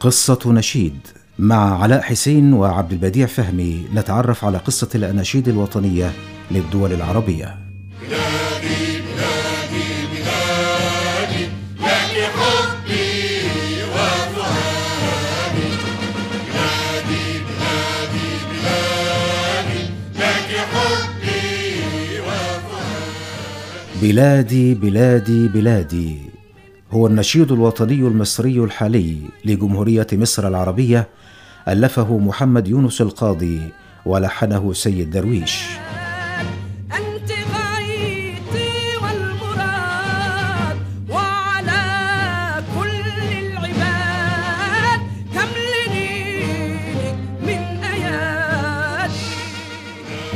قصة نشيد. مع علاء حسين وعبد البديع فهمي نتعرف على قصة الأناشيد الوطنية للدول العربية. بلادي بلادي بلادي لك حبي وفؤادي بلادي بلادي بلادي لك حبي وفؤادي بلادي بلادي بلادي. هو النشيد الوطني المصري الحالي لجمهورية مصر العربية ألفه محمد يونس القاضي ولحنه سيد درويش.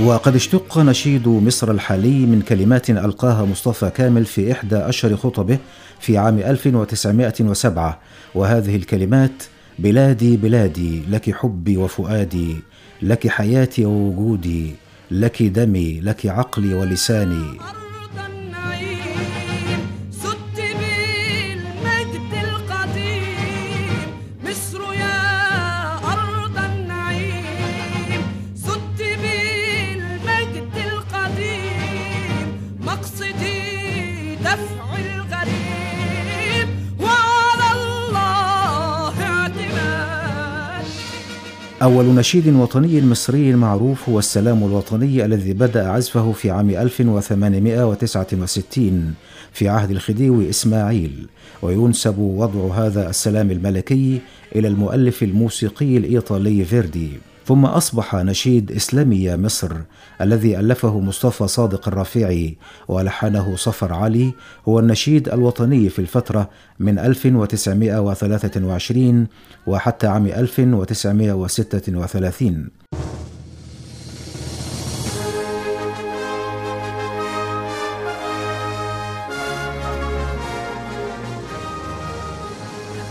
وقد اشتق نشيد مصر الحالي من كلمات ألقاها مصطفى كامل في إحدى أشهر خطبه في عام 1907 وهذه الكلمات بلادي بلادي لك حبي وفؤادي لك حياتي ووجودي لك دمي لك عقلي ولساني. أول نشيد وطني مصري معروف هو السلام الوطني الذي بدأ عزفه في عام 1869 في عهد الخديوي إسماعيل وينسب وضع هذا السلام الملكي إلى المؤلف الموسيقي الإيطالي فيردي. ثم أصبح نشيد إسلامي مصر الذي ألفه مصطفى صادق الرافعي ولحنه صفر علي هو النشيد الوطني في الفترة من 1923 وحتى عام 1936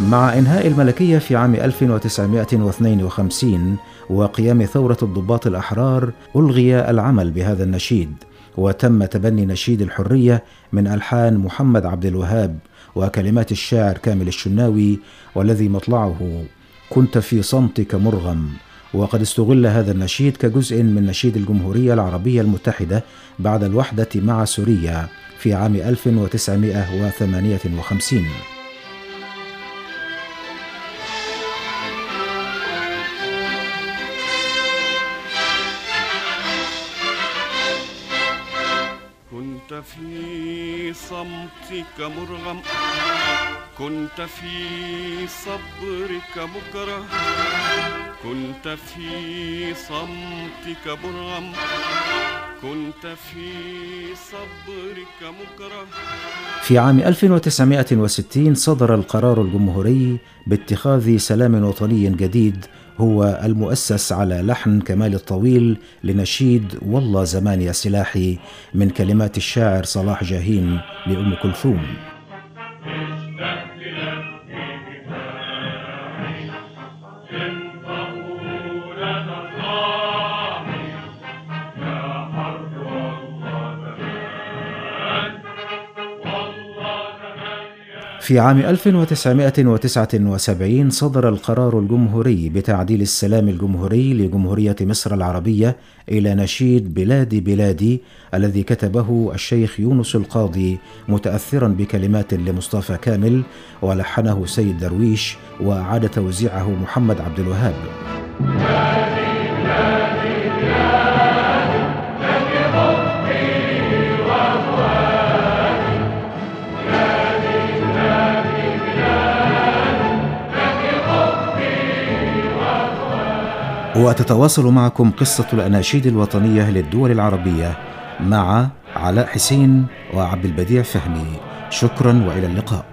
مع إنهاء الملكية في عام 1952 وقيام ثورة الضباط الأحرار ألغي العمل بهذا النشيد وتم تبني نشيد الحرية من ألحان محمد عبد الوهاب وكلمات الشاعر كامل الشناوي والذي مطلعه كنت في صمتك مرغم وقد استغل هذا النشيد كجزء من نشيد الجمهورية العربية المتحدة بعد الوحدة مع سوريا في عام 1958 في صمتك مرغم. كنت في صبرك مكره. كنت في صمتك مرغم. كنت في صبرك مكره. في عام 1960 صدر القرار الجمهوري باتخاذ سلام وطني جديد هو المؤسس على لحن كمال الطويل لنشيد والله زمان يا سلاحي من كلمات الشاعر صلاح جاهين لأم كلثوم. في عام 1979 صدر القرار الجمهوري بتعديل السلام الجمهوري لجمهورية مصر العربية إلى نشيد بلادي بلادي الذي كتبه الشيخ يونس القاضي متأثرا بكلمات لمصطفى كامل ولحنه سيد درويش وأعاد توزيعه محمد عبد الوهاب. وتتواصل معكم قصة الأناشيد الوطنية للدول العربية مع علاء حسين وعبد البديع فهمي. شكرا وإلى اللقاء.